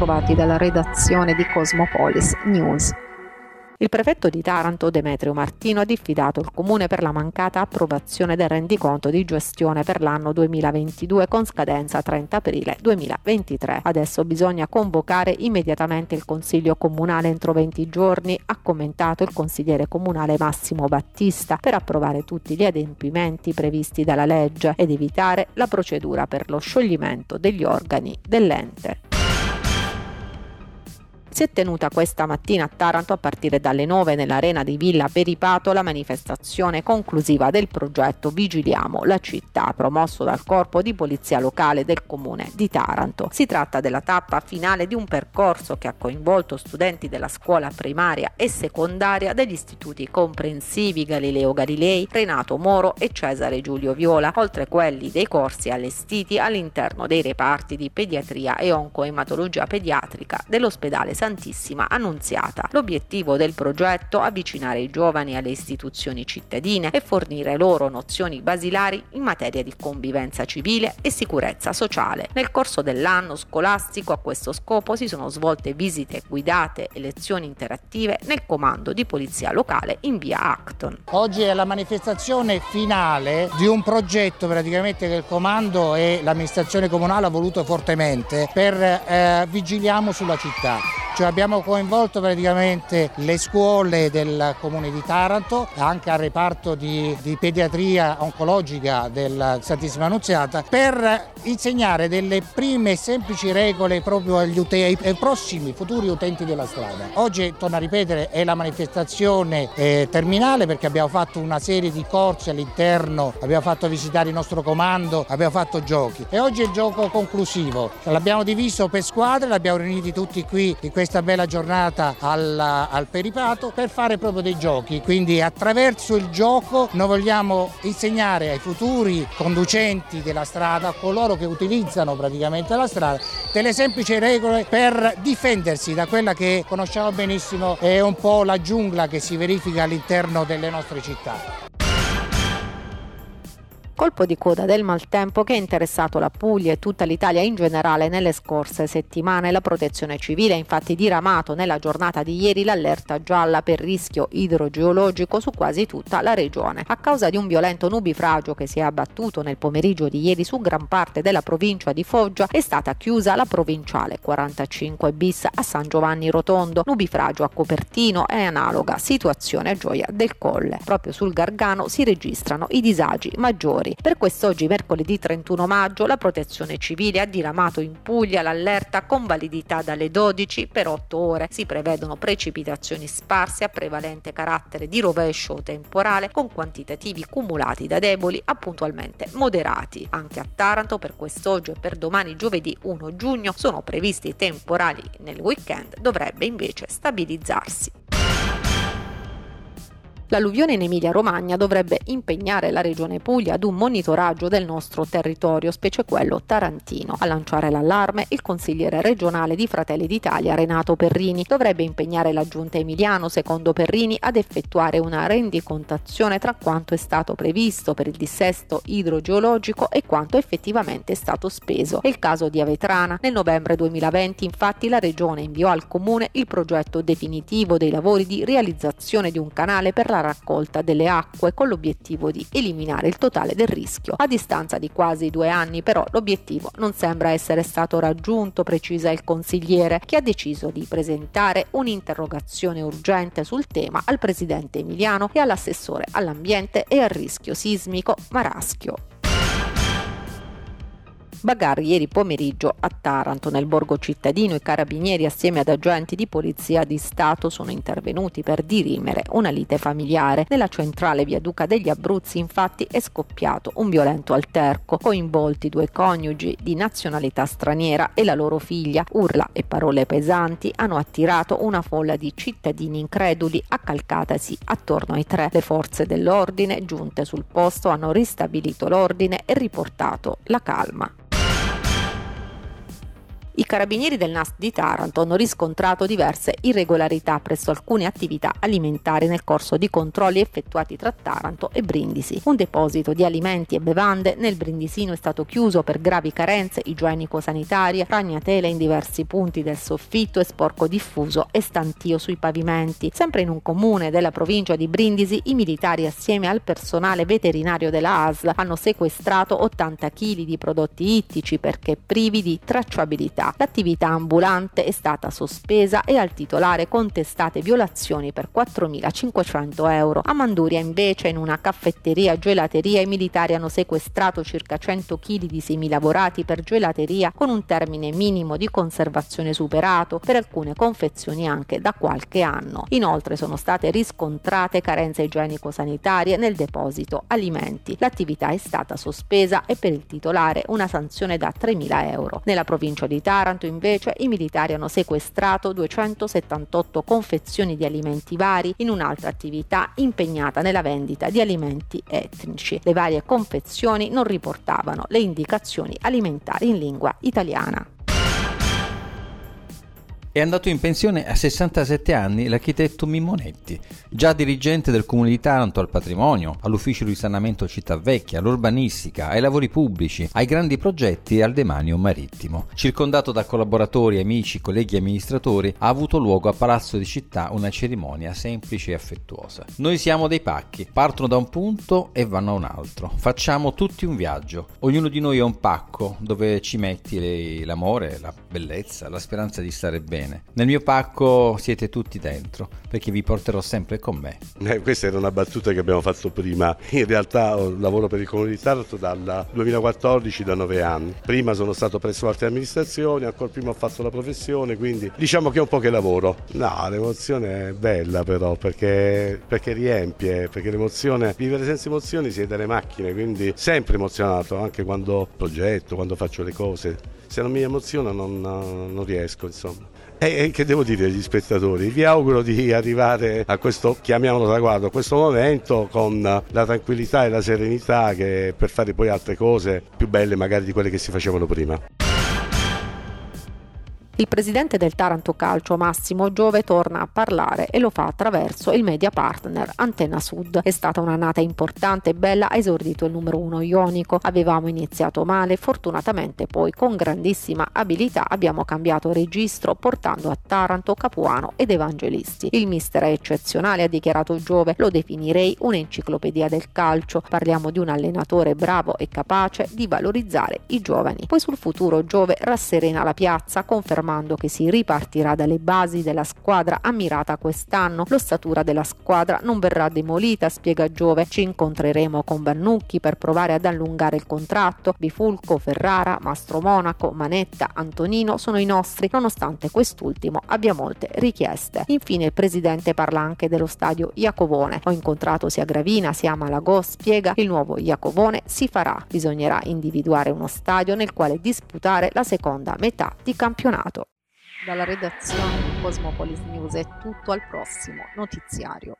trovati dalla redazione di Cosmopolis News. Il prefetto di Taranto, Demetrio Martino, ha diffidato il comune per la mancata approvazione del rendiconto di gestione per l'anno 2022 con scadenza 30 aprile 2023. Adesso bisogna convocare immediatamente il Consiglio comunale entro 20 giorni, ha commentato il consigliere comunale Massimo Battista, per approvare tutti gli adempimenti previsti dalla legge ed evitare la procedura per lo scioglimento degli organi dell'ente. Si è tenuta questa mattina a Taranto a partire dalle 9 nell'arena di Villa Peripato la manifestazione conclusiva del progetto Vigiliamo la città promosso dal corpo di polizia locale del comune di Taranto. Si tratta della tappa finale di un percorso che ha coinvolto studenti della scuola primaria e secondaria degli istituti comprensivi Galileo Galilei, Renato Moro e Cesare Giulio Viola, oltre quelli dei corsi allestiti all'interno dei reparti di pediatria e oncoematologia pediatrica dell'ospedale Santissima Annunziata. L'obiettivo del progetto è avvicinare i giovani alle istituzioni cittadine e fornire loro nozioni basilari in materia di convivenza civile e sicurezza sociale. Nel corso dell'anno scolastico a questo scopo si sono svolte visite guidate e lezioni interattive nel comando di polizia locale in via Acton. Oggi è la manifestazione finale di un progetto praticamente che il comando e l'amministrazione comunale ha voluto fortemente per eh, vigiliamo sulla città. Cioè abbiamo coinvolto praticamente le scuole del comune di Taranto, anche al reparto di, di pediatria oncologica del Santissima Annunziata, per insegnare delle prime semplici regole proprio agli utenti, ai prossimi futuri utenti della strada. Oggi, torno a ripetere, è la manifestazione eh, terminale perché abbiamo fatto una serie di corsi all'interno, abbiamo fatto visitare il nostro comando, abbiamo fatto giochi e oggi è il gioco conclusivo. L'abbiamo diviso per squadre, l'abbiamo riuniti tutti qui in questa bella giornata al, al Peripato per fare proprio dei giochi. Quindi attraverso il gioco noi vogliamo insegnare ai futuri conducenti della strada, coloro che utilizzano praticamente la strada, delle semplici regole per difendersi da quella che conosciamo benissimo è un po' la giungla che si verifica all'interno delle nostre città colpo di coda del maltempo che ha interessato la Puglia e tutta l'Italia in generale nelle scorse settimane. La protezione civile ha infatti diramato nella giornata di ieri l'allerta gialla per rischio idrogeologico su quasi tutta la regione. A causa di un violento nubifragio che si è abbattuto nel pomeriggio di ieri su gran parte della provincia di Foggia è stata chiusa la provinciale 45 bis a San Giovanni Rotondo. Nubifragio a Copertino è analoga situazione a Gioia del Colle. Proprio sul Gargano si registrano i disagi maggiori militari. Per quest'oggi, mercoledì 31 maggio, la Protezione Civile ha diramato in Puglia l'allerta con validità dalle 12 per 8 ore. Si prevedono precipitazioni sparse a prevalente carattere di rovescio o temporale con quantitativi cumulati da deboli a puntualmente moderati. Anche a Taranto per quest'oggi e per domani giovedì 1 giugno sono previsti temporali nel weekend, dovrebbe invece stabilizzarsi. L'alluvione in Emilia-Romagna dovrebbe impegnare la Regione Puglia ad un monitoraggio del nostro territorio, specie quello tarantino. A lanciare l'allarme il consigliere regionale di Fratelli d'Italia Renato Perrini dovrebbe impegnare la giunta emiliano, secondo Perrini, ad effettuare una rendicontazione tra quanto è stato previsto per il dissesto idrogeologico e quanto effettivamente è stato speso. È il caso di Avetrana. Nel novembre 2020 infatti la Regione inviò al Comune il progetto definitivo dei lavori di realizzazione di un canale per la raccolta delle acque con l'obiettivo di eliminare il totale del rischio. A distanza di quasi due anni però l'obiettivo non sembra essere stato raggiunto, precisa il consigliere, che ha deciso di presentare un'interrogazione urgente sul tema al presidente Emiliano e all'assessore all'ambiente e al rischio sismico Maraschio. Bagarre ieri pomeriggio a Taranto, nel borgo cittadino, i carabinieri assieme ad agenti di polizia di Stato sono intervenuti per dirimere una lite familiare. Nella centrale viaduca degli Abruzzi infatti è scoppiato un violento alterco, coinvolti due coniugi di nazionalità straniera e la loro figlia. Urla e parole pesanti hanno attirato una folla di cittadini increduli accalcatasi attorno ai tre. Le forze dell'ordine giunte sul posto hanno ristabilito l'ordine e riportato la calma. I carabinieri del NAS di Taranto hanno riscontrato diverse irregolarità presso alcune attività alimentari nel corso di controlli effettuati tra Taranto e Brindisi. Un deposito di alimenti e bevande nel Brindisino è stato chiuso per gravi carenze igienico-sanitarie, ragnatele in diversi punti del soffitto e sporco diffuso e stantio sui pavimenti. Sempre in un comune della provincia di Brindisi, i militari assieme al personale veterinario della ASL hanno sequestrato 80 kg di prodotti ittici perché privi di tracciabilità. L'attività ambulante è stata sospesa e al titolare contestate violazioni per 4.500 euro. A Manduria invece in una caffetteria gelateria i militari hanno sequestrato circa 100 kg di semi lavorati per gelateria con un termine minimo di conservazione superato, per alcune confezioni anche da qualche anno. Inoltre sono state riscontrate carenze igienico-sanitarie nel deposito alimenti. L'attività è stata sospesa e per il titolare una sanzione da 3.000 euro. Nella provincia di Taranto invece i militari hanno sequestrato 278 confezioni di alimenti vari in un'altra attività impegnata nella vendita di alimenti etnici. Le varie confezioni non riportavano le indicazioni alimentari in lingua italiana. È andato in pensione a 67 anni l'architetto Mimmonetti, già dirigente del Comune di Taranto al patrimonio, all'ufficio di risanamento città vecchia, all'urbanistica, ai lavori pubblici, ai grandi progetti e al demanio marittimo. Circondato da collaboratori, amici, colleghi e amministratori, ha avuto luogo a Palazzo di Città una cerimonia semplice e affettuosa. Noi siamo dei pacchi, partono da un punto e vanno a un altro. Facciamo tutti un viaggio. Ognuno di noi è un pacco dove ci metti l'amore, la bellezza, la speranza di stare bene bene. Nel mio pacco siete tutti dentro, perché vi porterò sempre con me. Eh, questa era una battuta che abbiamo fatto prima. In realtà lavoro per il Comune di Taranto dal 2014, da nove anni. Prima sono stato presso altre amministrazioni, ancora prima ho fatto la professione, quindi diciamo che è un po' che lavoro. No, l'emozione è bella però, perché, perché riempie, perché l'emozione, vivere senza emozioni si è delle macchine, quindi sempre emozionato, anche quando progetto, quando faccio le cose se non mi emoziona non, non riesco insomma. E che devo dire agli spettatori? Vi auguro di arrivare a questo, chiamiamolo traguardo, a questo momento con la tranquillità e la serenità che per fare poi altre cose più belle magari di quelle che si facevano prima. Il presidente del Taranto Calcio Massimo Giove torna a parlare e lo fa attraverso il media partner Antenna Sud. È stata un'annata importante e bella, ha esordito il numero uno ionico. Avevamo iniziato male, fortunatamente poi con grandissima abilità abbiamo cambiato registro portando a Taranto Capuano ed Evangelisti. Il mister è eccezionale, ha dichiarato Giove, lo definirei un'enciclopedia del calcio. Parliamo di un allenatore bravo e capace di valorizzare i giovani. Poi sul futuro Giove rasserena la piazza confermando confermando che si ripartirà dalle basi della squadra ammirata quest'anno. L'ossatura della squadra non verrà demolita, spiega Giove. Ci incontreremo con Bannucchi per provare ad allungare il contratto. Bifulco, Ferrara, Mastro Monaco, Manetta, Antonino sono i nostri, nonostante quest'ultimo abbia molte richieste. Infine il presidente parla anche dello stadio Iacovone. Ho incontrato sia Gravina sia Malagò, spiega il nuovo Iacovone si farà. Bisognerà individuare uno stadio nel quale disputare la seconda metà di campionato. Dalla redazione di Cosmopolis News è tutto al prossimo notiziario.